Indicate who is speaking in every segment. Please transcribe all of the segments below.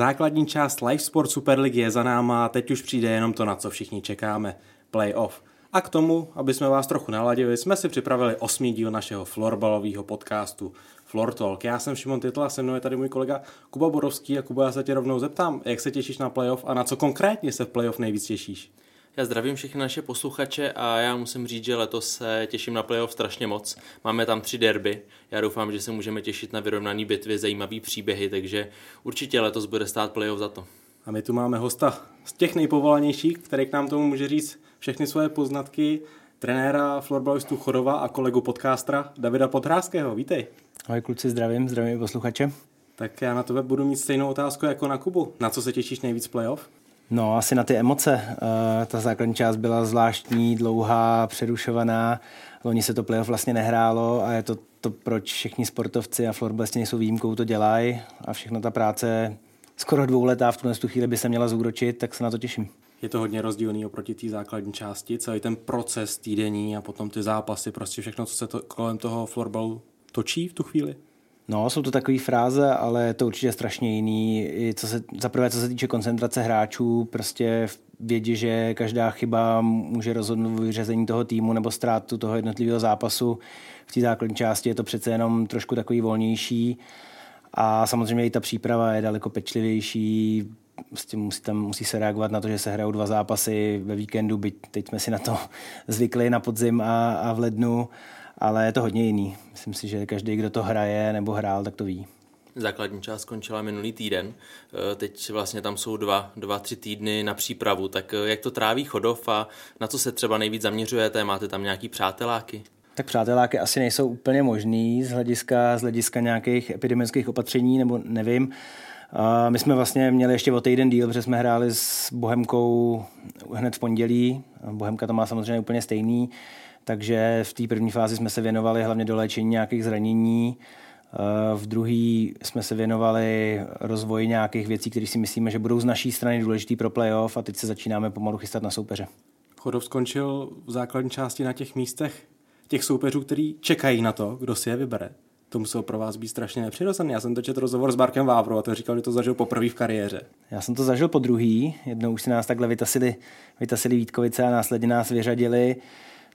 Speaker 1: Základní část Live Sport Superligy je za náma a teď už přijde jenom to, na co všichni čekáme. Playoff. A k tomu, aby jsme vás trochu naladili, jsme si připravili osmý díl našeho florbalového podcastu Floor Talk. Já jsem Šimon Titla, se mnou je tady můj kolega Kuba Borovský a Kuba, já se tě rovnou zeptám, jak se těšíš na playoff a na co konkrétně se v playoff nejvíc těšíš?
Speaker 2: Já zdravím všechny naše posluchače a já musím říct, že letos se těším na playoff strašně moc. Máme tam tři derby. Já doufám, že se můžeme těšit na vyrovnaný bitvy, zajímavý příběhy, takže určitě letos bude stát playoff za to.
Speaker 1: A my tu máme hosta z těch nejpovolanějších, který k nám tomu může říct všechny svoje poznatky, trenéra florbalistu Chodova a kolegu podcastra Davida Podhrázkého. Vítej.
Speaker 3: Ahoj kluci, zdravím, zdravím posluchače.
Speaker 1: Tak já na tebe budu mít stejnou otázku jako na Kubu. Na co se těšíš nejvíc playoff?
Speaker 3: No, asi na ty emoce. Uh, ta základní část byla zvláštní, dlouhá, přerušovaná. Loni se to playoff vlastně nehrálo a je to to, proč všichni sportovci a florbalisti nejsou výjimkou, to dělají a všechna ta práce skoro dvouletá v tuhle chvíli by se měla zúročit, tak se na to těším.
Speaker 1: Je to hodně rozdílný oproti té základní části, celý ten proces týdenní a potom ty zápasy, prostě všechno, co se to kolem toho florbalu točí v tu chvíli?
Speaker 3: No, jsou to takové fráze, ale je to určitě strašně jiný. I co se, za prvé, co se týče koncentrace hráčů, prostě vědí, že každá chyba může rozhodnout vyřazení toho týmu nebo ztrátu toho jednotlivého zápasu. V té základní části je to přece jenom trošku takový volnější. A samozřejmě i ta příprava je daleko pečlivější, prostě musí, tam, musí se reagovat na to, že se hrajou dva zápasy ve víkendu, byť teď jsme si na to zvykli na podzim a, a v lednu ale je to hodně jiný. Myslím si, že každý, kdo to hraje nebo hrál, tak to ví.
Speaker 2: Základní část skončila minulý týden. E, teď vlastně tam jsou dva, dva, tři týdny na přípravu. Tak e, jak to tráví chodov a na co se třeba nejvíc zaměřujete? Máte tam nějaký přáteláky?
Speaker 3: Tak přáteláky asi nejsou úplně možný z hlediska, z hlediska nějakých epidemických opatření, nebo nevím. My jsme vlastně měli ještě o týden díl, protože jsme hráli s Bohemkou hned v pondělí. Bohemka to má samozřejmě úplně stejný. Takže v té první fázi jsme se věnovali hlavně do léčení nějakých zranění, eh, v druhé jsme se věnovali rozvoji nějakých věcí, které si myslíme, že budou z naší strany důležitý pro playoff a teď se začínáme pomalu chystat na soupeře.
Speaker 1: Chodov skončil v základní části na těch místech těch soupeřů, kteří čekají na to, kdo si je vybere. To muselo pro vás být strašně nepřirozené. Já jsem to četl rozhovor s Markem Vávrou a to říkal, že to zažil poprvé v kariéře.
Speaker 3: Já jsem to zažil po druhý. Jednou už si nás takhle vytasili, vytasili Vítkovice a následně nás vyřadili.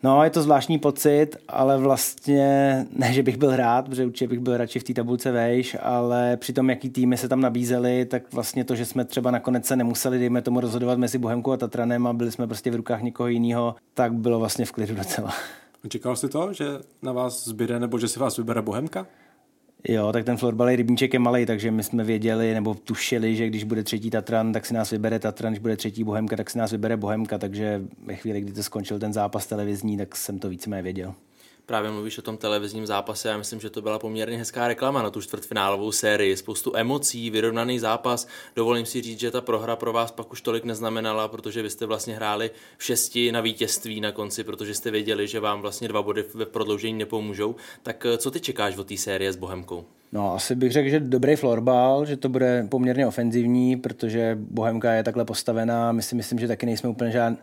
Speaker 3: No, je to zvláštní pocit, ale vlastně ne, že bych byl rád, protože určitě bych byl radši v té tabulce vejš, ale při tom, jaký týmy se tam nabízely, tak vlastně to, že jsme třeba nakonec se nemuseli, dejme tomu, rozhodovat mezi Bohemkou a Tatranem a byli jsme prostě v rukách někoho jiného, tak bylo vlastně v klidu docela.
Speaker 1: Čekal jsi to, že na vás zbyde nebo že si vás vybere Bohemka?
Speaker 3: Jo, tak ten florbalový rybníček je malý, takže my jsme věděli nebo tušili, že když bude třetí Tatran, tak si nás vybere Tatran, když bude třetí Bohemka, tak si nás vybere Bohemka, takže ve chvíli, kdy to skončil ten zápas televizní, tak jsem to víceméně věděl
Speaker 2: právě mluvíš o tom televizním zápase. Já myslím, že to byla poměrně hezká reklama na tu čtvrtfinálovou sérii. Spoustu emocí, vyrovnaný zápas. Dovolím si říct, že ta prohra pro vás pak už tolik neznamenala, protože vy jste vlastně hráli v šesti na vítězství na konci, protože jste věděli, že vám vlastně dva body ve prodloužení nepomůžou. Tak eh, co ty čekáš od té série s Bohemkou?
Speaker 3: No, asi bych řekl, že dobrý florbal, že to bude poměrně ofenzivní, protože Bohemka je takhle postavená. My si myslím, že taky nejsme úplně žádný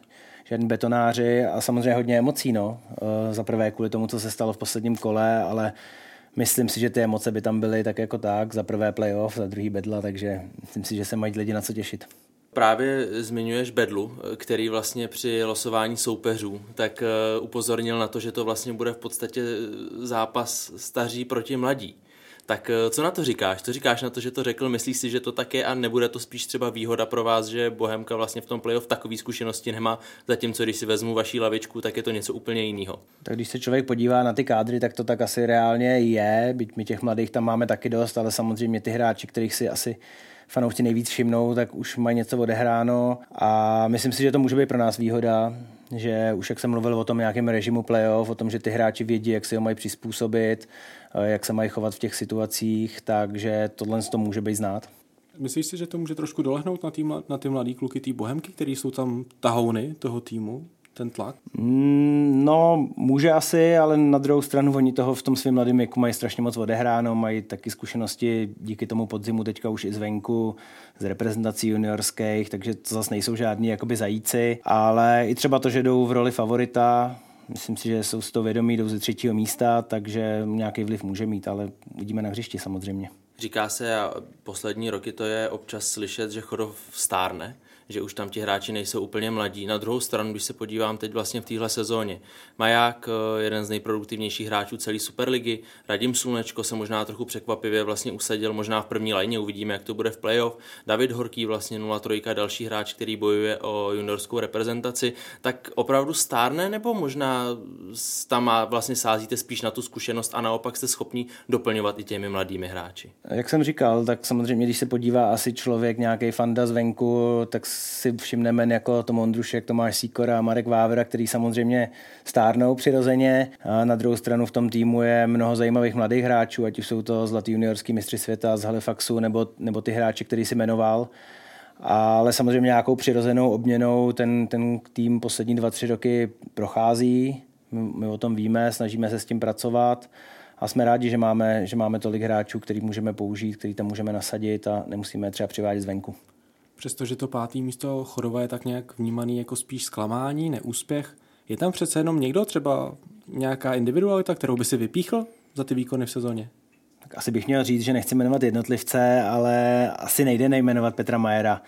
Speaker 3: žádní betonáři a samozřejmě hodně emocí. No. Eh, za prvé kvůli tomu, co se stalo v posledním kole, ale myslím si, že ty emoce by tam byly tak jako tak. Za prvé playoff, za druhý bedla, takže myslím si, že se mají lidi na co těšit.
Speaker 2: Právě zmiňuješ Bedlu, který vlastně při losování soupeřů tak eh, upozornil na to, že to vlastně bude v podstatě zápas staří proti mladí. Tak eh, co na to říkáš? Co říkáš na to, že to řekl? Myslíš si, že to tak je a nebude to spíš třeba výhoda pro vás, že Bohemka vlastně v tom playoff takové zkušenosti nemá, zatímco když si vezmu vaší lavičku, tak je to něco úplně jiného.
Speaker 3: Tak když se člověk podívá na ty kádry, tak to tak asi reálně je, byť my těch mladých tam máme taky dost, ale samozřejmě ty hráči, kterých si asi fanoušci nejvíc všimnou, tak už mají něco odehráno a myslím si, že to může být pro nás výhoda, že už jak jsem mluvil o tom nějakém režimu playoff, o tom, že ty hráči vědí, jak si ho mají přizpůsobit, jak se mají chovat v těch situacích, takže tohle to může být znát.
Speaker 1: Myslíš si, že to může trošku dolehnout na ty, na ty mladý kluky, ty bohemky, který jsou tam tahouny toho týmu? ten tlak?
Speaker 3: Mm, no, může asi, ale na druhou stranu oni toho v tom svém mladém věku mají strašně moc odehráno, mají taky zkušenosti díky tomu podzimu teďka už i zvenku, z reprezentací juniorských, takže to zase nejsou žádní jakoby zajíci, ale i třeba to, že jdou v roli favorita, Myslím si, že jsou z toho vědomí, jdou ze třetího místa, takže nějaký vliv může mít, ale uvidíme na hřišti samozřejmě.
Speaker 2: Říká se, a poslední roky to je občas slyšet, že Chodov stárne, že už tam ti hráči nejsou úplně mladí. Na druhou stranu, když se podívám teď vlastně v téhle sezóně, Maják, eh, jeden z nejproduktivnějších hráčů celé Superligy, Radim Slunečko se možná trochu překvapivě vlastně usadil možná v první lajně, uvidíme, jak to bude v playoff. David Horký vlastně 0-3, další hráč, který bojuje o juniorskou reprezentaci, tak opravdu stárne nebo možná tam vlastně sázíte spíš na tu zkušenost a naopak jste schopni doplňovat i těmi mladými hráči?
Speaker 3: Jak jsem říkal, tak samozřejmě, když se podívá asi člověk nějaký fanda zvenku, tak si všimneme jako Tom Ondrušek, Tomáš Sýkora a Marek Vávera, který samozřejmě stárnou přirozeně. A na druhou stranu v tom týmu je mnoho zajímavých mladých hráčů, ať už jsou to zlatý juniorský mistři světa z Halifaxu nebo, nebo ty hráči, který si jmenoval. Ale samozřejmě nějakou přirozenou obměnou ten, ten tým poslední dva, tři roky prochází. My, my o tom víme, snažíme se s tím pracovat a jsme rádi, že máme, že máme tolik hráčů, který můžeme použít, který tam můžeme nasadit a nemusíme třeba přivádět zvenku
Speaker 1: přestože to pátý místo Chodova je tak nějak vnímaný jako spíš zklamání, neúspěch, je tam přece jenom někdo, třeba nějaká individualita, kterou by si vypíchl za ty výkony v sezóně?
Speaker 3: Tak asi bych měl říct, že nechci jmenovat jednotlivce, ale asi nejde nejmenovat Petra Majera.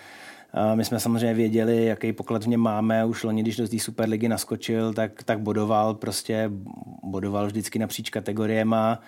Speaker 3: My jsme samozřejmě věděli, jaký poklad v něm máme. Už loni, když do té Superligy naskočil, tak, tak bodoval, prostě bodoval vždycky napříč kategoriema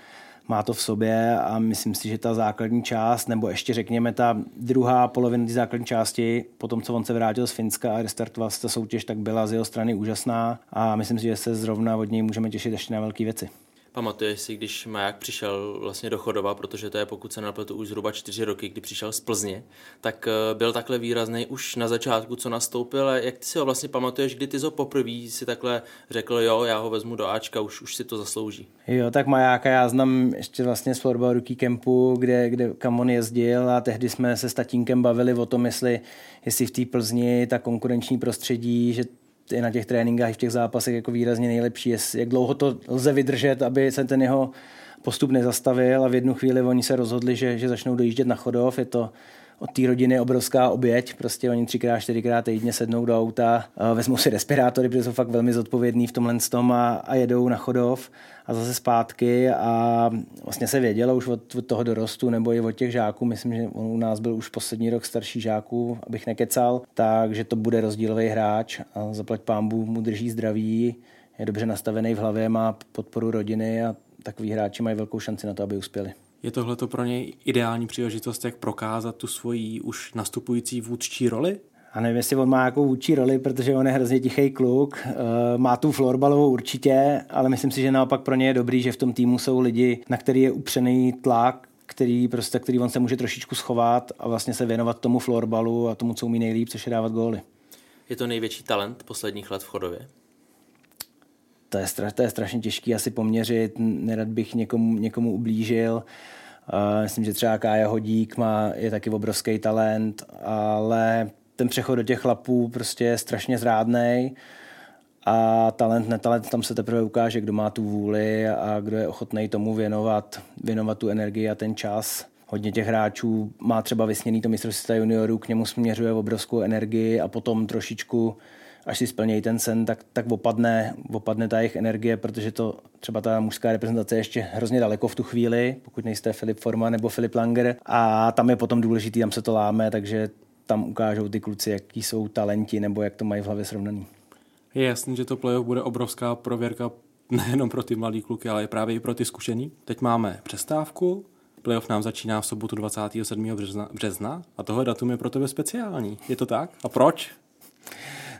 Speaker 3: má to v sobě a myslím si, že ta základní část, nebo ještě řekněme ta druhá polovina té základní části, po tom, co on se vrátil z Finska a restartoval se ta soutěž, tak byla z jeho strany úžasná a myslím si, že se zrovna od něj můžeme těšit ještě na velké věci.
Speaker 2: Pamatuješ si, když Maják přišel vlastně do Chodova, protože to je, pokud se napletu, už zhruba čtyři roky, kdy přišel z Plzně, tak eh, byl takhle výrazný už na začátku, co nastoupil. A jak ty si ho vlastně pamatuješ, kdy ty ho poprvé si takhle řekl, jo, já ho vezmu do Ačka, už, už si to zaslouží?
Speaker 3: Jo, tak Majáka já znám ještě vlastně z Florbal Rookie Campu, kde, kde kam on jezdil a tehdy jsme se s tatínkem bavili o tom, jestli, jestli v té Plzni ta konkurenční prostředí, že je na těch tréninkách i v těch zápasech jako výrazně nejlepší. Jak dlouho to lze vydržet, aby se ten jeho postup nezastavil a v jednu chvíli oni se rozhodli, že, že začnou dojíždět na Chodov. Je to od té rodiny obrovská oběť. Prostě oni třikrát, čtyřikrát týdně sednou do auta, vezmou si respirátory, protože jsou fakt velmi zodpovědní v tomhle tom a, a jedou na chodov a zase zpátky a vlastně se vědělo už od, od toho dorostu nebo i od těch žáků, myslím, že on u nás byl už poslední rok starší žáků, abych nekecal, takže to bude rozdílový hráč a zaplať pámbu mu drží zdraví, je dobře nastavený v hlavě, má podporu rodiny a takový hráči mají velkou šanci na to, aby uspěli.
Speaker 1: Je tohle to pro něj ideální příležitost, jak prokázat tu svoji už nastupující vůdčí roli?
Speaker 3: A nevím, jestli on má nějakou vůči roli, protože on je hrozně tichý kluk. Eh, má tu florbalovou určitě, ale myslím si, že naopak pro ně je dobrý, že v tom týmu jsou lidi, na který je upřený tlak, který, prostě, který on se může trošičku schovat a vlastně se věnovat tomu florbalu a tomu, co umí nejlíp, což je dávat góly.
Speaker 2: Je to největší talent posledních let v Chodově?
Speaker 3: To je, to je strašně těžký asi poměřit, nerad bych někomu, někomu ublížil. Uh, myslím, že třeba Kája Hodík má, je taky obrovský talent, ale ten přechod do těch chlapů prostě je strašně zrádný a talent, netalent, tam se teprve ukáže, kdo má tu vůli a kdo je ochotný tomu věnovat, věnovat tu energii a ten čas. Hodně těch hráčů má třeba vysněný to mistrovství juniorů, k němu směřuje obrovskou energii a potom trošičku, až si splnějí ten sen, tak, tak opadne, opadne ta jejich energie, protože to třeba ta mužská reprezentace je ještě hrozně daleko v tu chvíli, pokud nejste Filip Forman nebo Filip Langer a tam je potom důležitý, tam se to láme, takže tam ukážou ty kluci, jaký jsou talenti nebo jak to mají v hlavě srovnaný.
Speaker 1: Je jasný, že to playoff bude obrovská prověrka nejenom pro ty mladý kluky, ale i právě i pro ty zkušený. Teď máme přestávku, playoff nám začíná v sobotu 27. března, března a tohle datum je pro tebe speciální. Je to tak? A proč?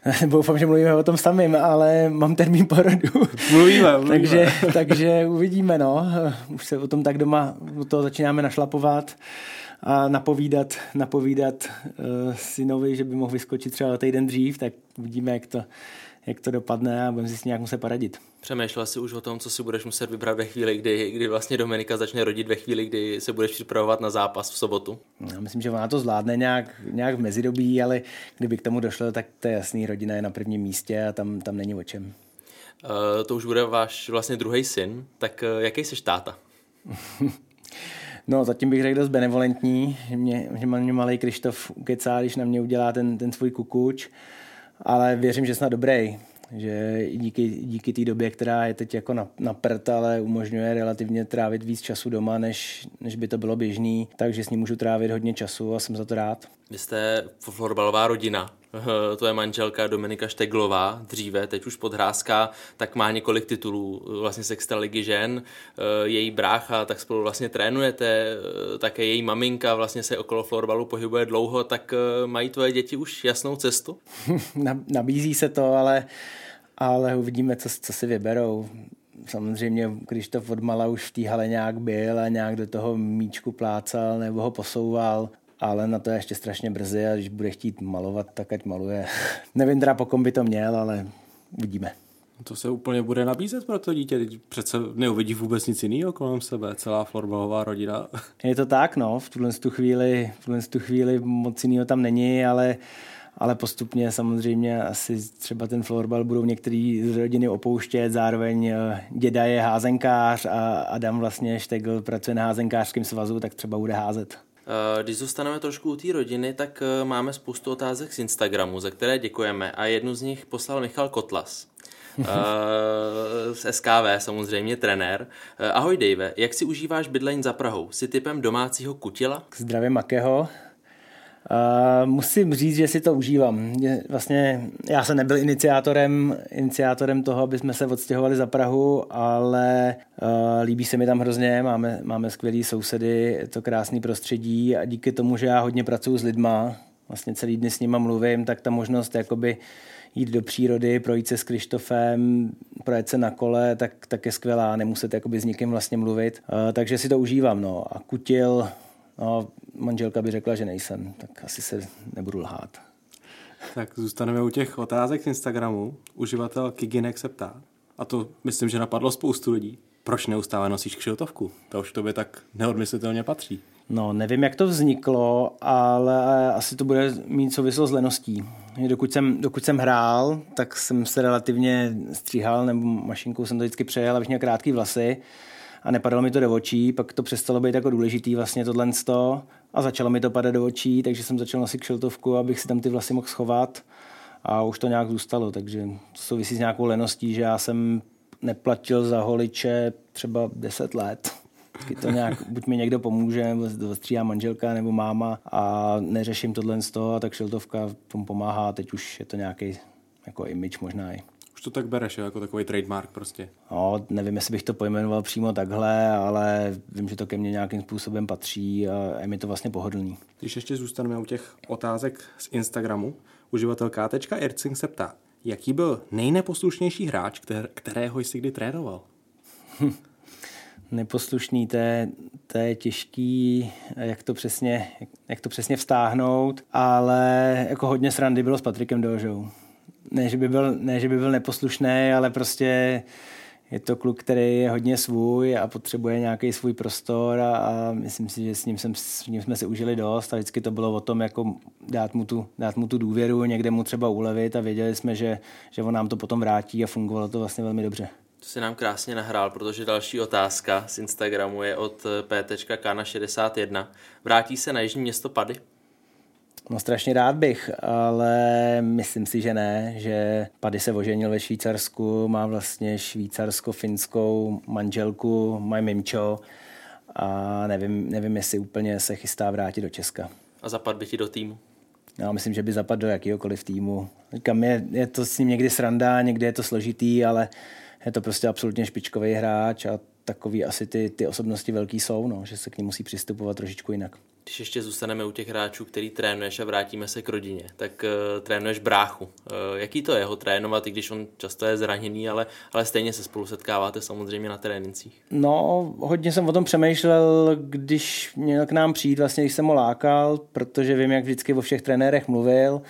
Speaker 3: Doufám, že mluvíme o tom samým, ale mám termín porodu.
Speaker 1: Mluvíme, mluvíme.
Speaker 3: takže, takže uvidíme, no. Už se o tom tak doma u toho začínáme našlapovat a napovídat, napovídat uh, synovi, že by mohl vyskočit třeba týden dřív, tak uvidíme, jak to, jak to dopadne a budeme si s nějak muset poradit.
Speaker 2: Přemýšlel jsi už o tom, co si budeš muset vybrat ve chvíli, kdy, kdy vlastně Dominika začne rodit, ve chvíli, kdy se budeš připravovat na zápas v sobotu?
Speaker 3: Já myslím, že ona to zvládne nějak, nějak v mezidobí, ale kdyby k tomu došlo, tak to je jasný, rodina je na prvním místě a tam, tam není o čem.
Speaker 2: Uh, to už bude váš vlastně druhý syn, tak uh, jaký jsi táta?
Speaker 3: No, zatím bych řekl dost benevolentní, že mě, že mě malý Krištof ukecá, když na mě udělá ten, ten svůj kukuč, ale věřím, že snad dobrý. že díky, díky té době, která je teď jako na, na prd, ale umožňuje relativně trávit víc času doma, než, než by to bylo běžný, takže s ním můžu trávit hodně času a jsem za to rád.
Speaker 2: Vy jste florbalová rodina, to je manželka Dominika Šteglová, dříve, teď už podhrázka, tak má několik titulů vlastně z Extraligy žen, její brácha, tak spolu vlastně trénujete, také její maminka vlastně se okolo florbalu pohybuje dlouho, tak mají tvoje děti už jasnou cestu?
Speaker 3: Nabízí se to, ale, ale uvidíme, co, co si vyberou samozřejmě, když to odmala už v té hale nějak byl a nějak do toho míčku plácal nebo ho posouval, ale na to je ještě strašně brzy a když bude chtít malovat, tak ať maluje. Nevím teda, po kom by to měl, ale uvidíme.
Speaker 1: To se úplně bude nabízet pro to dítě, teď přece neuvidí vůbec nic jiného kolem sebe, celá florbalová rodina.
Speaker 3: Je to tak, no, v tuhle tu chvíli, v tuhle tu chvíli moc jiného tam není, ale ale postupně samozřejmě asi třeba ten florbal budou některý z rodiny opouštět, zároveň eh, děda je házenkář a Adam vlastně Štegl pracuje na házenkářském svazu, tak třeba bude házet.
Speaker 2: Eh, když zůstaneme trošku u té rodiny, tak eh, máme spoustu otázek z Instagramu, za které děkujeme a jednu z nich poslal Michal Kotlas. z SKV samozřejmě, trenér. Ahoj Dave, jak si užíváš bydlení za Prahou? Jsi typem domácího kutila?
Speaker 3: Zdravím Makeho. Uh, musím říct, že si to užívám. Vlastně já jsem nebyl iniciátorem, iniciátorem toho, aby jsme se odstěhovali za Prahu, ale uh, líbí se mi tam hrozně, máme, máme skvělý sousedy, je to krásný prostředí a díky tomu, že já hodně pracuji s lidma, vlastně celý dny s nima mluvím, tak ta možnost jakoby jít do přírody, projít se s Krištofem, projet se na kole, tak, tak je skvělá, nemuset jakoby s nikým vlastně mluvit. Uh, takže si to užívám. No. A kutil, No, manželka by řekla, že nejsem, tak asi se nebudu lhát.
Speaker 1: Tak zůstaneme u těch otázek z Instagramu. Uživatel Kiginek se ptá, a to myslím, že napadlo spoustu lidí. Proč neustále nosíš kšiltovku? To už tobě tak neodmyslitelně patří.
Speaker 3: No, nevím, jak to vzniklo, ale asi to bude mít souvislost s leností. Dokud jsem, dokud jsem hrál, tak jsem se relativně stříhal, nebo mašinkou jsem to vždycky přejel, abych měl krátké vlasy a nepadalo mi to do očí, pak to přestalo být jako důležitý vlastně tohle a začalo mi to padat do očí, takže jsem začal nosit kšiltovku, abych si tam ty vlasy mohl schovat a už to nějak zůstalo, takže to souvisí s nějakou leností, že já jsem neplatil za holiče třeba 10 let. Vždycky to nějak, buď mi někdo pomůže, nebo stříhá manželka nebo máma a neřeším tohle z toho a tak šiltovka tomu pomáhá. Teď už je to nějaký jako image možná i
Speaker 1: to tak bereš, jako takový trademark prostě.
Speaker 3: No, nevím, jestli bych to pojmenoval přímo takhle, ale vím, že to ke mně nějakým způsobem patří a je mi to vlastně pohodlný.
Speaker 1: Když ještě zůstaneme u těch otázek z Instagramu, uživatel K.Ercing Ercing se ptá, jaký byl nejneposlušnější hráč, kterého jsi kdy trénoval?
Speaker 3: Neposlušný, to je, to je těžký, jak to, přesně, jak to přesně vztáhnout, ale jako hodně srandy bylo s Patrikem Dožou ne, že by byl, ne, že by byl neposlušný, ale prostě je to kluk, který je hodně svůj a potřebuje nějaký svůj prostor a, a myslím si, že s ním, jsem, s ním jsme si užili dost a vždycky to bylo o tom, jako dát mu tu, dát mu tu důvěru, někde mu třeba ulevit a věděli jsme, že, že on nám to potom vrátí a fungovalo to vlastně velmi dobře.
Speaker 2: To si nám krásně nahrál, protože další otázka z Instagramu je od p.k61. Vrátí se na jižní město Pady?
Speaker 3: No strašně rád bych, ale myslím si, že ne, že Pady se oženil ve Švýcarsku, má vlastně švýcarsko-finskou manželku, mají mimčo a nevím, nevím, jestli úplně se chystá vrátit do Česka.
Speaker 2: A zapad by ti do týmu?
Speaker 3: Já myslím, že by zapadl do jakýhokoliv týmu. Říkám, je, je to s ním někdy sranda, někdy je to složitý, ale je to prostě absolutně špičkový hráč a takový asi ty, ty osobnosti velký jsou, no, že se k ním musí přistupovat trošičku jinak.
Speaker 2: Když ještě zůstaneme u těch hráčů, který trénuješ a vrátíme se k rodině, tak uh, trénuješ bráchu. Uh, jaký to je ho trénovat, i když on často je zraněný, ale, ale stejně se spolu setkáváte samozřejmě na trénincích?
Speaker 3: No, hodně jsem o tom přemýšlel, když měl k nám přijít, vlastně když jsem ho lákal, protože vím, jak vždycky o všech trenérech mluvil,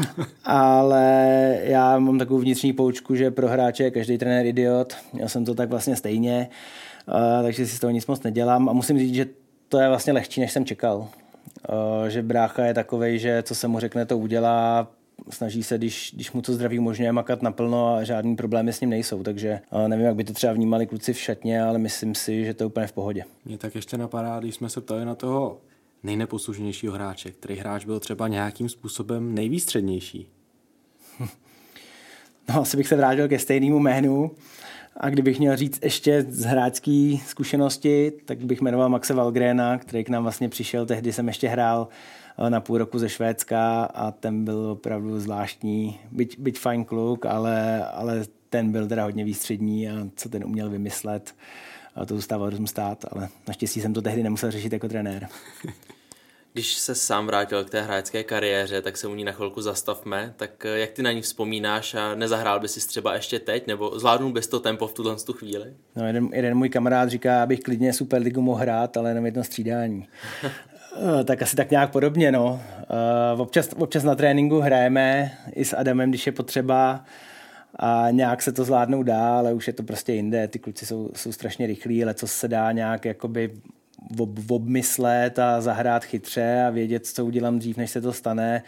Speaker 3: ale já mám takovou vnitřní poučku, že pro hráče je každý trenér idiot. Měl jsem to tak vlastně stejně, uh, takže si z toho nic moc nedělám a musím říct, že to je vlastně lehčí, než jsem čekal. Uh, že brácha je takový, že co se mu řekne, to udělá, snaží se, když, když mu to zdraví umožňuje, makat naplno a žádný problémy s ním nejsou. Takže uh, nevím, jak by to třeba vnímali kluci v šatně, ale myslím si, že to je úplně v pohodě.
Speaker 1: Mě tak ještě napadá, když jsme se ptali na toho nejneposlušnějšího hráče, který hráč byl třeba nějakým způsobem nejvýstřednější.
Speaker 3: No, asi bych se vrátil ke stejnému jménu. A kdybych měl říct ještě z hráčské zkušenosti, tak bych jmenoval Maxe Valgrena, který k nám vlastně přišel. Tehdy jsem ještě hrál eh, na půl roku ze Švédska a ten byl opravdu zvláštní, byť, byť fajn kluk, ale, ale ten byl teda hodně výstřední a co ten uměl vymyslet, a to zůstávalo rozum stát, ale naštěstí jsem to tehdy nemusel řešit jako trenér.
Speaker 2: Když se sám vrátil k té hráčské kariéře, tak se u ní na chvilku zastavme. Tak eh, jak ty na ní vzpomínáš a nezahrál bys si třeba ještě teď, nebo zvládnul bys to tempo v tuhle tu chvíli?
Speaker 3: No, jeden, jeden můj kamarád říká, abych klidně Superligu mohl hrát, ale jenom jedno střídání. Eh, tak asi tak nějak podobně, no. Eh, občas, občas na tréninku hrajeme i s Adamem, když je potřeba a nějak se to zvládnout dá, ale už je to prostě jinde. Ty kluci jsou, jsou strašně rychlí, ale co se dá nějak jakoby ob, obmyslet a zahrát chytře a vědět, co udělám dřív, než se to stane,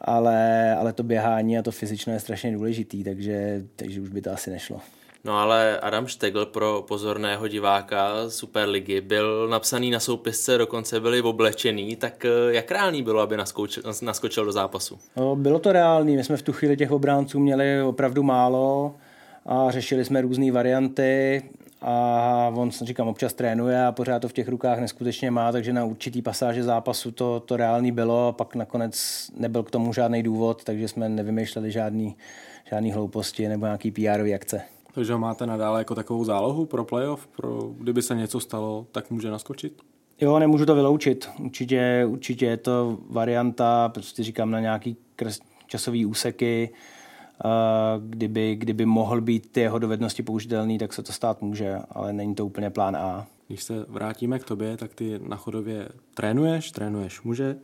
Speaker 3: ale, ale to běhání a to fyzično je strašně důležitý, takže, takže už by to asi nešlo.
Speaker 2: No ale Adam Štegl pro pozorného diváka Superligy byl napsaný na soupisce, dokonce byli oblečený, tak eh, jak reálný bylo, aby naskočil, naskočil do zápasu?
Speaker 3: No, bylo to reálný, my jsme v tu chvíli těch obránců měli opravdu málo a řešili jsme různé varianty a on, říkám, občas trénuje a pořád to v těch rukách neskutečně má, takže na určitý pasáže zápasu to, to reálný bylo a pak nakonec nebyl k tomu žádný důvod, takže jsme nevymýšleli žádný, žádný hlouposti nebo nějaký PR akce.
Speaker 1: Takže ho máte nadále jako takovou zálohu pro playoff, pro, kdyby se něco stalo, tak může naskočit?
Speaker 3: Jo, nemůžu to vyloučit. Určitě, určitě je to varianta, prostě říkám, na nějaký časový úseky, kdyby, kdyby mohl být ty jeho dovednosti použitelný, tak se to stát může, ale není to úplně plán A.
Speaker 1: Když se vrátíme k tobě, tak ty na chodově trénuješ, trénuješ muže,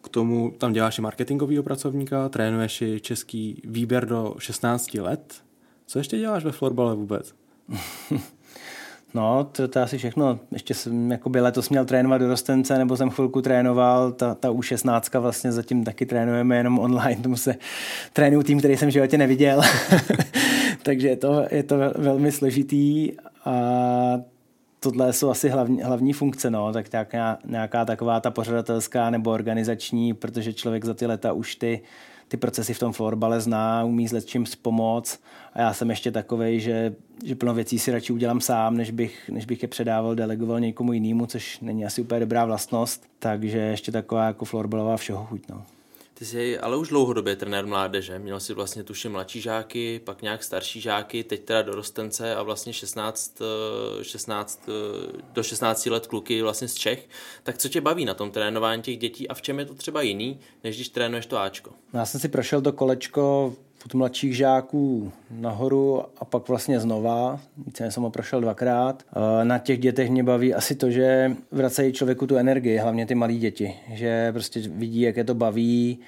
Speaker 1: k tomu tam děláš i marketingového pracovníka, trénuješ i český výběr do 16 let. Co ještě děláš ve florbale vůbec?
Speaker 3: No, to, to asi všechno. Ještě jsem jakoby letos měl trénovat do Rostence, nebo jsem chvilku trénoval. Ta, ta U16 vlastně zatím taky trénujeme jenom online. Tomu se trénuju tým, který jsem v životě neviděl. Takže je to, je to velmi složitý. A tohle jsou asi hlavní, hlavní funkce, no, tak nějaká, nějaká taková ta pořadatelská nebo organizační, protože člověk za ty leta už ty ty procesy v tom florbale zná, umí s čím pomoct a já jsem ještě takovej, že, že plno věcí si radši udělám sám, než bych, než bych je předával, delegoval někomu jinému, což není asi úplně dobrá vlastnost, takže ještě taková jako florbalová všeho chuť. No.
Speaker 2: Ty jsi ale už dlouhodobě trenér mládeže. Měl si vlastně tuším mladší žáky, pak nějak starší žáky, teď teda dorostence a vlastně 16, 16, eh, eh, do 16 let kluky vlastně z Čech. Tak co tě baví na tom trénování těch dětí a v čem je to třeba jiný, než když trénuješ to Ačko?
Speaker 3: Já jsem si prošel to kolečko od mladších žáků nahoru a pak vlastně znova. Více jsem ho prošel dvakrát. Na těch dětech mě baví asi to, že vracejí člověku tu energii, hlavně ty malé děti. Že prostě vidí, jak je to baví,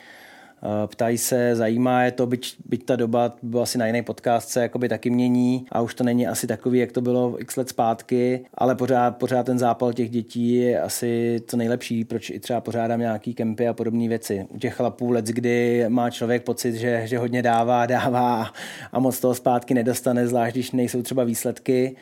Speaker 3: ptají se, zajímá je to, byť, byť ta doba byla asi na jiné podcast se jakoby taky mění a už to není asi takový, jak to bylo x let zpátky, ale pořád, pořád ten zápal těch dětí je asi to nejlepší, proč i třeba pořádám nějaký kempy a podobné věci. U těch chlapů let, kdy má člověk pocit, že, že hodně dává, dává a moc toho zpátky nedostane, zvlášť když nejsou třeba výsledky,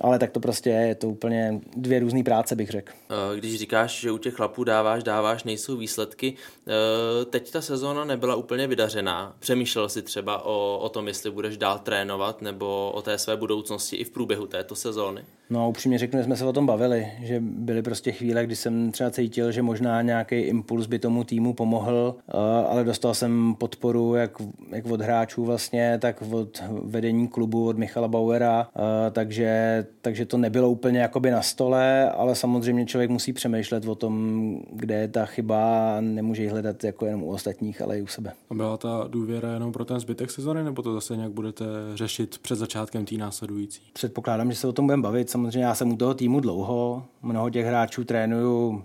Speaker 3: ale tak to prostě je, je to úplně dvě různé práce, bych řekl.
Speaker 2: Eh, když říkáš, že u těch chlapů dáváš, dáváš, nejsou výsledky, eh, teď ta sezóna nebyla úplně vydařená. Přemýšlel si třeba o, o tom, jestli budeš dál trénovat nebo o té své budoucnosti i v průběhu této sezóny?
Speaker 3: No upřímně řeknu, jsme se o tom bavili, že byly prostě chvíle, kdy jsem třeba cítil, že možná nějaký impuls by tomu týmu pomohl, eh, ale dostal jsem podporu jak, jak od hráčů vlastně, tak od vedení klubu, od Michala Bauera, takže takže to nebylo úplně jakoby na stole, ale samozřejmě člověk musí přemýšlet o tom, kde je ta chyba a nemůže ji hledat jako jenom u ostatních, ale i u sebe.
Speaker 1: A byla ta důvěra jenom pro ten zbytek sezony, nebo to zase nějak budete řešit před začátkem té následující?
Speaker 3: Předpokládám, že se o tom budeme bavit. Samozřejmě já jsem u toho týmu dlouho, mnoho těch hráčů trénuju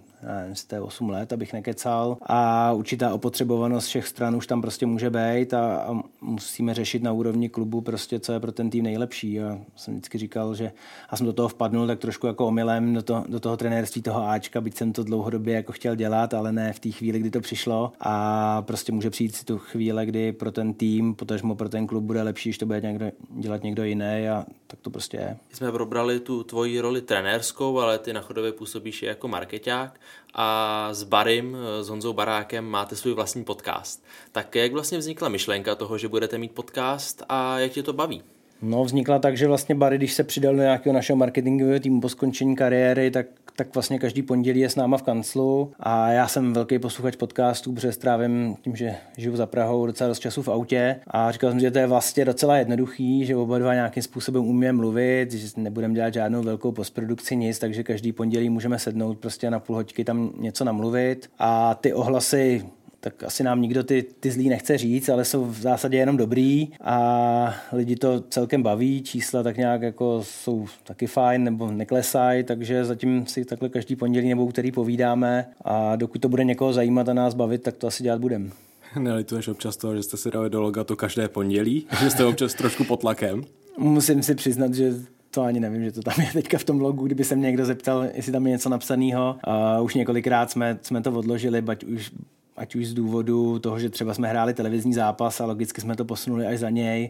Speaker 3: té 8 let, abych nekecal. A určitá opotřebovanost všech stran už tam prostě může být a, a musíme řešit na úrovni klubu prostě, co je pro ten tým nejlepší. A jsem vždycky říkal, že já jsem do toho vpadnul tak trošku jako omylem do, to, do toho trenérství toho Ačka, byť jsem to dlouhodobě jako chtěl dělat, ale ne v té chvíli, kdy to přišlo. A prostě může přijít si tu chvíle, kdy pro ten tým, potažmo pro ten klub bude lepší, když to bude někdo, dělat někdo jiný a tak to prostě je.
Speaker 2: Jsme probrali tu tvoji roli trenérskou, ale ty na chodově působíš jako marketák. A s Barym, s Honzou Barákem máte svůj vlastní podcast. Tak jak vlastně vznikla myšlenka toho, že budete mít podcast a jak tě to baví?
Speaker 3: No, vznikla tak, že vlastně Barry, když se přidal do nějakého našeho marketingového týmu po skončení kariéry, tak tak vlastně každý pondělí je s náma v kanclu a já jsem velký posluchač podcastů, protože strávím tím, že žiju za Prahou docela dost času v autě a říkal jsem, že to je vlastně docela jednoduchý, že oba dva nějakým způsobem umíme mluvit, že nebudeme dělat žádnou velkou postprodukci, nic, takže každý pondělí můžeme sednout prostě na půl hoďky tam něco namluvit a ty ohlasy tak asi nám nikdo ty, ty zlý nechce říct, ale jsou v zásadě jenom dobrý a lidi to celkem baví, čísla tak nějak jako jsou taky fajn nebo neklesají, takže zatím si takhle každý pondělí nebo který povídáme a dokud to bude někoho zajímat a nás bavit, tak to asi dělat budeme.
Speaker 1: Nelituješ občas toho, že jste si dali do loga to každé pondělí, že jste občas trošku pod tlakem?
Speaker 3: Musím si přiznat, že to ani nevím, že to tam je teďka v tom logu, kdyby se mě někdo zeptal, jestli tam je něco napsaného. Už několikrát jsme, jsme to odložili, ať už ať už z důvodu toho, že třeba jsme hráli televizní zápas a logicky jsme to posunuli až za něj,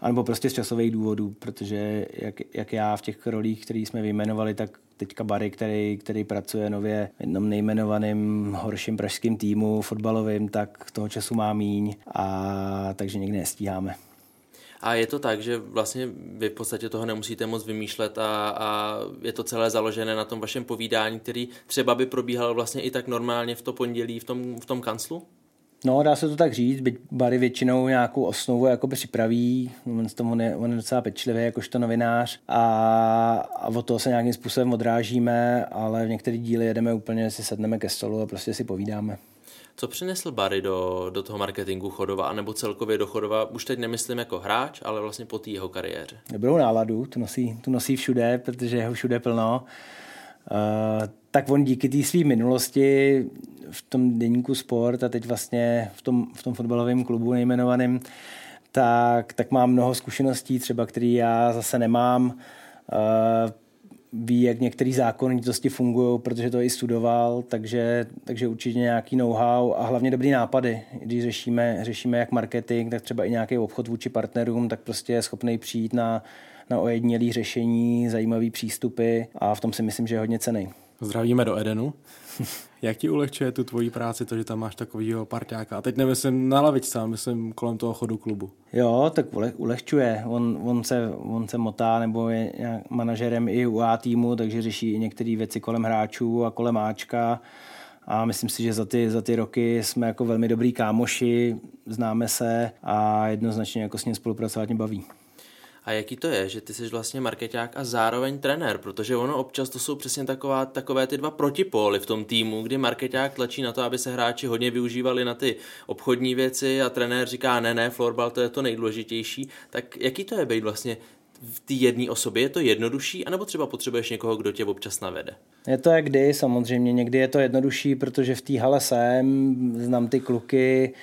Speaker 3: anebo prostě z časových důvodů, protože jak, jak já v těch rolích, které jsme vyjmenovali, tak teďka Barry, který, který pracuje nově v jednom nejmenovaném horším pražském týmu fotbalovým, tak toho času má míň a takže někdy nestíháme.
Speaker 2: A je to tak, že vlastně vy v podstatě toho nemusíte moc vymýšlet a, a je to celé založené na tom vašem povídání, který třeba by probíhal vlastně i tak normálně v to pondělí v tom, v tom kanclu?
Speaker 3: No, dá se to tak říct, byť Barry většinou nějakou osnovu jakoby připraví, on, tomu ne, on je docela pečlivý jakožto novinář a, a od toho se nějakým způsobem odrážíme, ale v některé díly jedeme úplně, si sedneme ke stolu a prostě si povídáme.
Speaker 2: Co přinesl Barry do, do toho marketingu Chodova, anebo celkově do Chodova, už teď nemyslím jako hráč, ale vlastně po té jeho kariéře?
Speaker 3: Dobrou náladu, tu nosí, tu nosí všude, protože jeho všude plno. Uh, tak on díky té své minulosti v tom deníku sport a teď vlastně v tom, v tom fotbalovém klubu nejmenovaném, tak, tak mám mnoho zkušeností, třeba který já zase nemám. Uh, ví, jak některé zákonitosti fungují, protože to i studoval, takže, takže určitě nějaký know-how a hlavně dobrý nápady. Když řešíme, řešíme jak marketing, tak třeba i nějaký obchod vůči partnerům, tak prostě je schopný přijít na, na ojedinělý řešení, zajímavý přístupy a v tom si myslím, že je hodně cený.
Speaker 1: Zdravíme do Edenu. Jak ti ulehčuje tu tvoji práci to, že tam máš takovýho parťáka? A teď nemyslím na lavičce, myslím kolem toho chodu klubu.
Speaker 3: Jo, tak ulehčuje. On, on, se, on se motá nebo je manažerem i u A týmu, takže řeší i některé věci kolem hráčů a kolem Ačka. A myslím si, že za ty, za ty roky jsme jako velmi dobrý kámoši, známe se a jednoznačně jako s ním spolupracovat mě baví.
Speaker 2: A jaký to je, že ty jsi vlastně marketák a zároveň trenér, protože ono občas to jsou přesně taková, takové ty dva protipóly v tom týmu, kdy marketák tlačí na to, aby se hráči hodně využívali na ty obchodní věci a trenér říká ne, ne, florbal to je to nejdůležitější. Tak jaký to je být vlastně v té jedné osobě? Je to jednodušší, anebo třeba potřebuješ někoho, kdo tě občas navede?
Speaker 3: Je to jak kdy, samozřejmě. Někdy je to jednodušší, protože v té hale jsem, znám ty kluky,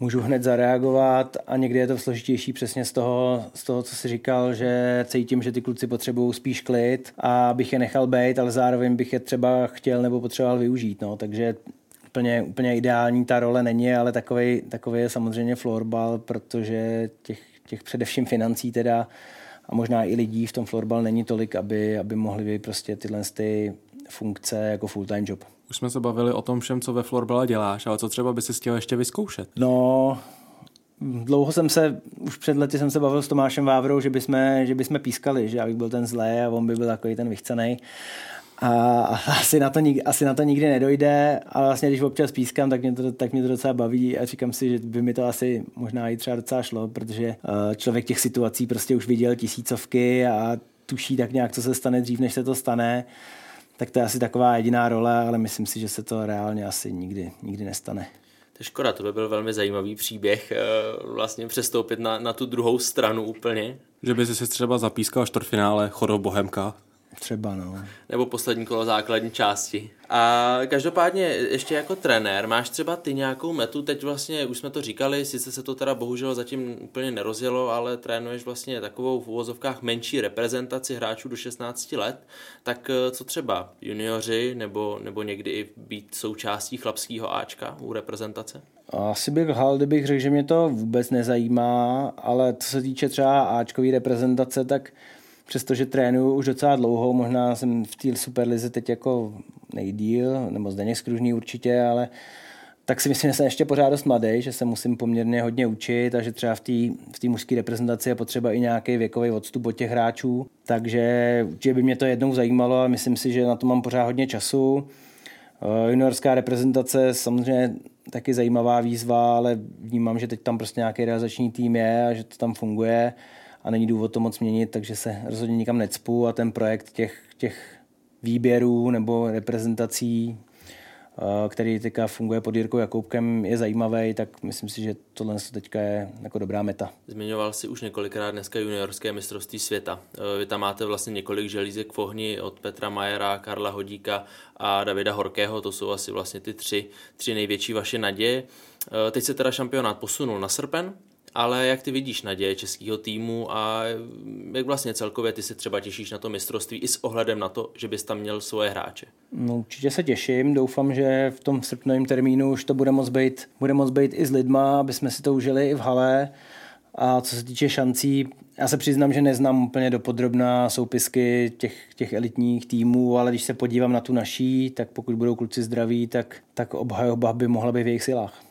Speaker 3: můžu hned zareagovat a někdy je to složitější přesně z toho, z toho, co si říkal, že cítím, že ty kluci potřebují spíš klid a bych je nechal být, ale zároveň bych je třeba chtěl nebo potřeboval využít. No. Takže úplně, úplně ideální ta role není, ale takový, takový je samozřejmě florbal, protože těch, těch především financí teda a možná i lidí v tom florbal není tolik, aby, aby mohli být prostě tyhle ty funkce jako full-time job.
Speaker 1: Už jsme se bavili o tom všem, co ve florbale děláš, ale co třeba by si chtěl ještě vyzkoušet?
Speaker 3: No, dlouho jsem se, už před lety jsem se bavil s Tomášem Vávrou, že bychom, že bychom pískali, že já bych byl ten zlej a on by byl takový ten vychcený. A asi na, to, asi na to nikdy nedojde, ale vlastně když občas pískám, tak mě, to, tak mě to docela baví a říkám si, že by mi to asi možná i třeba docela šlo, protože eh, člověk těch situací prostě už viděl tisícovky a tuší tak nějak, co se stane dřív, než se to stane tak to je asi taková jediná role, ale myslím si, že se to reálně asi nikdy, nikdy nestane.
Speaker 2: To je škoda, to by byl velmi zajímavý příběh, eh, vlastně přestoupit na, na tu druhou stranu úplně.
Speaker 1: Že by si třeba zapískal čtvrtfinále Chodov Bohemka
Speaker 3: Třeba, no.
Speaker 2: Nebo poslední kolo základní části. A každopádně ještě jako trenér, máš třeba ty nějakou metu, teď vlastně už jsme to říkali, sice se to teda bohužel zatím úplně nerozjelo, ale trénuješ vlastně takovou v uvozovkách menší reprezentaci hráčů do 16 let, tak eh, co třeba junioři nebo, nebo někdy i být součástí chlapského Ačka u reprezentace?
Speaker 3: Asi bych hal, kdybych řekl, že mě to vůbec nezajímá, ale co se týče třeba Ačkové reprezentace, tak přestože trénuju už docela dlouho, možná jsem v té Superlize teď jako nejdíl, nebo Zdeněk Skružný určitě, ale tak si myslím, že jsem ještě pořád dost mladý, že se musím poměrně hodně učit a že třeba v té v mužské reprezentaci je potřeba i nějaký věkový odstup od těch hráčů. Takže určitě by mě to jednou zajímalo a myslím si, že na to mám pořád hodně času. Eh, juniorská reprezentace samozřejmě taky zajímavá výzva, ale vnímám, že teď tam prostě nějaký realizační tým je a že to tam funguje a není důvod to moc měnit, takže se rozhodně nikam necpu a ten projekt těch, těch výběrů nebo reprezentací Eh, který teďka funguje pod Jirkou Jakoubkem, je zajímavý, tak myslím si, že tohle teďka je jako dobrá meta.
Speaker 2: Zmiňoval si už několikrát dneska juniorské mistrovství světa. Eh, vy tam máte vlastně několik želízek v ohni od Petra Majera, Karla Hodíka a Davida Horkého, to jsou asi vlastně ty tři, tři největší vaše naděje. Eh, teď se teda šampionát posunul na srpen, ale jak ty vidíš naděje českého týmu a jak vlastně celkově ty se třeba těšíš na to mistrovství i s ohledem na to, že bys tam měl svoje hráče?
Speaker 3: No, určitě se těším, doufám, že v tom srpnovém termínu už to bude moc být, bude moc být i s lidma, aby jsme si to užili i v hale. A co se týče šancí, já se přiznám, že neznám úplně dopodrobná soupisky těch, těch elitních týmů, ale když se podívám na tu naší, tak pokud budou kluci zdraví, tak, tak obhajoba by mohla být v jejich silách.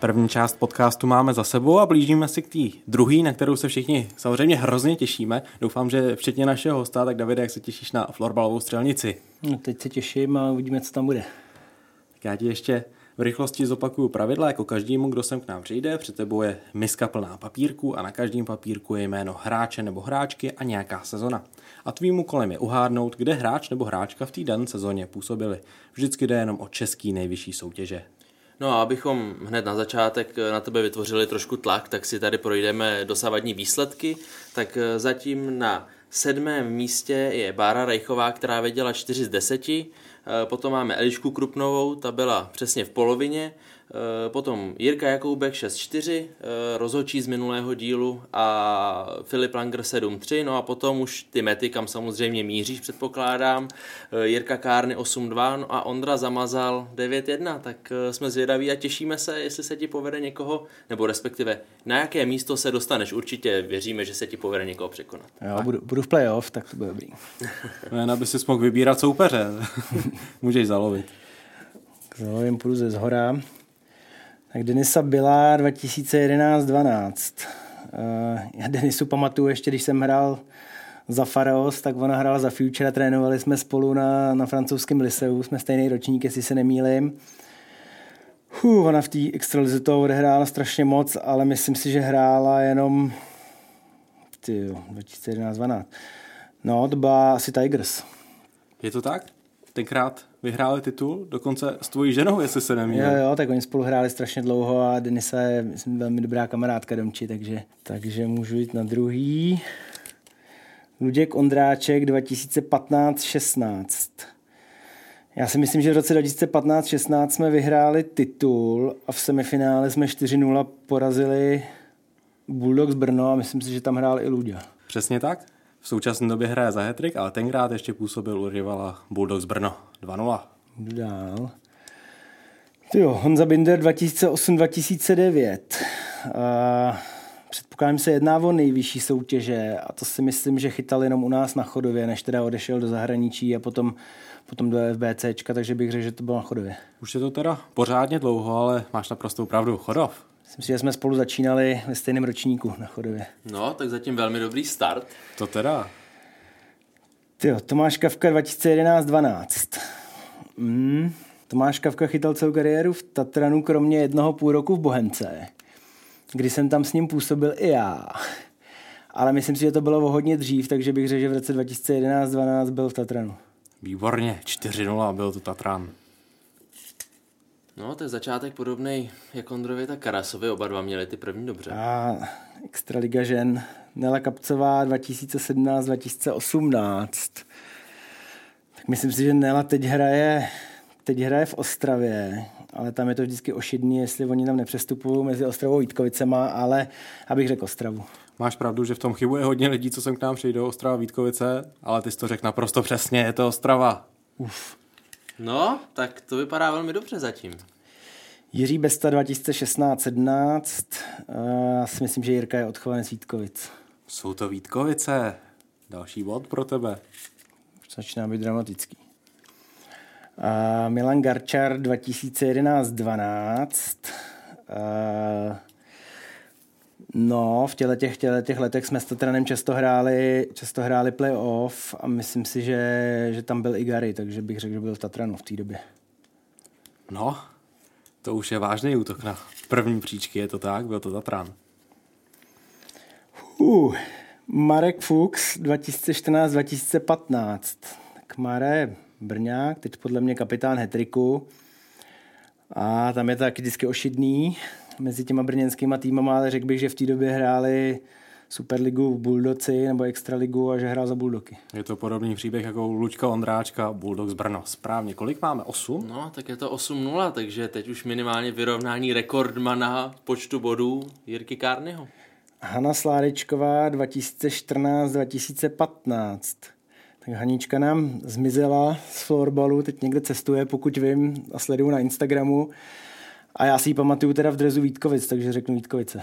Speaker 1: První část podcastu máme za sebou a blížíme se k té druhé, na kterou se všichni samozřejmě hrozně těšíme. Doufám, že včetně našeho hosta, tak Davide, jak se těšíš na florbalovou střelnici?
Speaker 3: No, teď se těším a uvidíme, co tam bude.
Speaker 1: Tak já ti ještě v rychlosti zopakuju pravidla, jako každému, kdo sem k nám přijde. Před tebou je miska plná papírku a na každém papírku je jméno hráče nebo hráčky a nějaká sezona. A tvým úkolem je uhádnout, kde hráč nebo hráčka v té dané sezóně působili. Vždycky jde jenom o český nejvyšší soutěže.
Speaker 2: No a abychom hned na začátek eh, na tebe vytvořili trošku tlak, tak si tady projdeme dosavadní výsledky. Tak eh, zatím na sedmém místě je Bára Rejchová, která věděla 4 z 10. Eh, potom máme Elišku Krupnovou, ta byla přesně v polovině. Eh, potom Jirka Jakoubek 6-4, eh, rozhodčí z minulého dílu a Filip Langer 7-3, no a potom už ty mety, kam samozřejmě míříš, předpokládám. Eh, Jirka Kárny 8-2 no a Ondra Zamazal 9-1, tak jsme zvědaví a těšíme se, jestli se ti povede někoho, nebo respektive na jaké místo se dostaneš. Určitě věříme, že se ti povede někoho překonat.
Speaker 3: Jo, budu, budu v playoff, tak to bude dobrý.
Speaker 1: Jen aby si mohl vybírat soupeře. Můžeš zalovit.
Speaker 3: Zalovím, půjdu ze zhora. Tak Denisa byla 2011-12. Eh, já Denisu pamatuju ještě, když jsem hrál za Faros, tak ona hrála za Future a trénovali jsme spolu na, na francouzském liseu, jsme stejný ročník, jestli se nemýlim. Huh, ona v té extralize toho odehrála strašně moc, ale myslím si, že hrála jenom ty 2011-12. No, to byla asi Tigers.
Speaker 1: Je to tak? Tenkrát vyhráli titul, dokonce s tvojí ženou, jestli se nemýlím.
Speaker 3: Jo, jo, tak oni spolu hráli strašně dlouho a Denisa je myslím, velmi dobrá kamarádka Domči, takže, takže můžu jít na druhý. Luděk Ondráček 2015-16. Já si myslím, že v roce 2015-16 jsme vyhráli titul a v semifinále jsme 4-0 porazili Bulldogs Brno a myslím si, že tam hrál i Luďa.
Speaker 1: Přesně tak. V současné době hraje za hetrik, ale tenkrát ještě působil u rivala Bulldogs Brno 2-0.
Speaker 3: Dál. Jo, Honza Binder 2008-2009. Uh, předpokládám se jedná o nejvyšší soutěže a to si myslím, že chytal jenom u nás na Chodově, než teda odešel do zahraničí a potom, potom do FBCčka, takže bych řekl, že to bylo na Chodově.
Speaker 1: Už je to teda pořádně dlouho, ale máš naprostou pravdu. Chodov.
Speaker 3: Myslím si, že jsme spolu začínali ve stejném ročníku na Chodově.
Speaker 2: No, tak zatím velmi dobrý start.
Speaker 1: To teda.
Speaker 3: Tyjo, Tomáš Kavka 2011-12. Mm, Tomáš Kavka chytal celou kariéru v Tatranu, kromě jednoho půl roku v Bohemce, kdy jsem tam s ním působil i já. Ale myslím si, že to bylo o hodně dřív, takže bych řekl, že v roce 2011-12 byl v Tatranu.
Speaker 1: Výborně, 4-0 byl to Tatran.
Speaker 2: No, to je začátek podobný jak Ondrovi, tak Karasovi. Oba dva měli ty první dobře.
Speaker 3: A Extraliga žen Nela Kapcová 2017-2018. Tak myslím si, že Nela teď hraje, teď hraje v Ostravě, ale tam je to vždycky ošidný, jestli oni tam nepřestupují mezi Ostravou a Vítkovicema, ale abych řekl Ostravu.
Speaker 1: Máš pravdu, že v tom chybuje hodně lidí, co sem k nám přijdou, Ostrava Vítkovice, ale ty jsi to řekl naprosto přesně, je to Ostrava.
Speaker 3: Uf.
Speaker 2: No, tak to vypadá velmi dobře zatím.
Speaker 3: Jiří Besta 2016-17. Já si myslím, že Jirka je odchovanec Vítkovic.
Speaker 1: Jsou to Vítkovice. Další bod pro tebe.
Speaker 3: Už začíná být dramatický. A Milan Garčar 2011-12. No, v těle těch, těle těch letech jsme s Tatranem často hráli, často hráli playoff a myslím si, že, že tam byl i Gary, takže bych řekl, že byl v Tatranu v té době.
Speaker 1: No, to už je vážný útok na první příčky, je to tak? Byl to Tatran.
Speaker 3: Uh, Marek Fuchs 2014-2015. Tak Mare Brňák, teď podle mě kapitán Hetriku. A tam je to taky vždycky ošidný mezi těma brněnskýma týmama, ale řekl bych, že v té době hráli Superligu v Bulldoci nebo Extraligu a že hrál za Bulldoky.
Speaker 1: Je to podobný příběh jako Lučka Ondráčka, Bulldogs Brno. Správně, kolik máme? 8?
Speaker 2: No, tak je to 8-0, takže teď už minimálně vyrovnání rekordmana počtu bodů Jirky Kárnyho.
Speaker 3: Hanna Sládečková 2014-2015. Tak Hanička nám zmizela z florbalu, teď někde cestuje, pokud vím, a sleduju na Instagramu. A já si ji pamatuju teda v drezu Vítkovic, takže řeknu Vítkovice.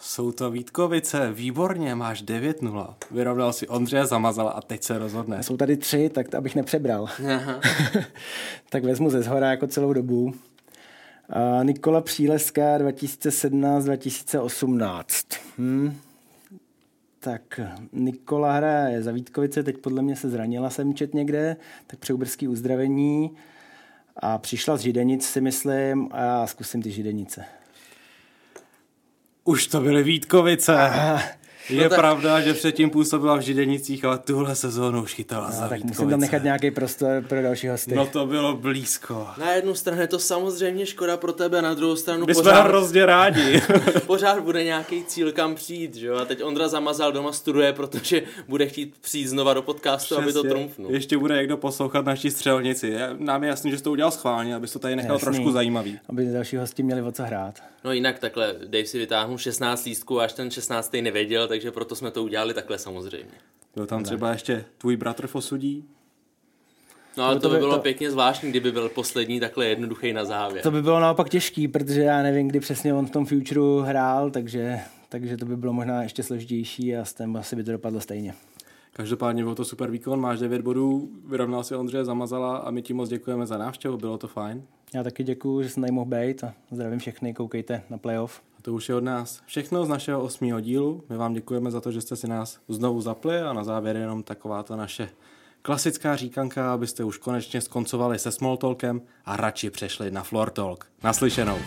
Speaker 1: Jsou to Vítkovice, výborně, máš 9-0. Vyrovnal si Ondřeje Zamazala a teď se rozhodne.
Speaker 3: Jsou tady tři, tak abych nepřebral. tak vezmu ze zhora jako celou dobu. A Nikola Příleská 2017-2018. Hm. Tak Nikola hraje za Vítkovice, teď podle mě se zranila jsem čet někde, tak přejubrský uzdravení. A přišla z Židenic, si myslím, a já zkusím ty Židenice.
Speaker 1: Už to byly Vítkovice. Aha. Je no tak... pravda, že předtím působila v Židenicích, ale tuhle sezónu už chytala no, za
Speaker 3: tak
Speaker 1: Vítkovice.
Speaker 3: musím tam nechat nějaký prostor pro další hosty.
Speaker 1: No to bylo blízko.
Speaker 2: Na jednu stranu je to samozřejmě škoda pro tebe, na druhou stranu
Speaker 1: My pořád... jsme hrozně rádi.
Speaker 2: pořád bude nějaký cíl, kam přijít, že jo? A teď Ondra Zamazal doma studuje, protože bude chtít přijít znova do podcastu, Přesně. aby to trumfnul.
Speaker 1: Ještě bude někdo poslouchat naší střelnici. Nám je jasný, že jsi to udělal schválně, aby to tady nechal jasný. trošku zajímavý.
Speaker 3: Aby další hosti měli o co hrát.
Speaker 2: No jinak takhle, Dave si vytáhnul 16 lístků, až ten 16. nevěděl, takže proto jsme to udělali takhle samozřejmě.
Speaker 1: Byl tam třeba ještě tvůj bratr Fosudí?
Speaker 2: No ale to, to by bylo to... pěkně zvláštní, kdyby byl poslední takhle jednoduchý na závěr.
Speaker 3: To by bylo naopak těžký, protože já nevím, kdy přesně on v tom Futureu hrál, takže, takže to by bylo možná ještě složitější a s tím asi by to dopadlo stejně.
Speaker 1: Každopádně byl to super výkon, máš 9 bodů, vyrovnal si Ondřeje Zamazala a my ti moc děkujeme za návštěvu, bylo to fajn.
Speaker 3: Já taky děkuji, že jsem tady mohl být a zdravím všechny, koukejte na playoff.
Speaker 1: To už je od nás všechno z našeho osmého dílu. My vám děkujeme za to, že jste si nás znovu zapli a na závěr jenom taková ta naše klasická říkanka, abyste už konečně skoncovali se Small Talkem a radši přešli na Floor Talk. Naslyšenou.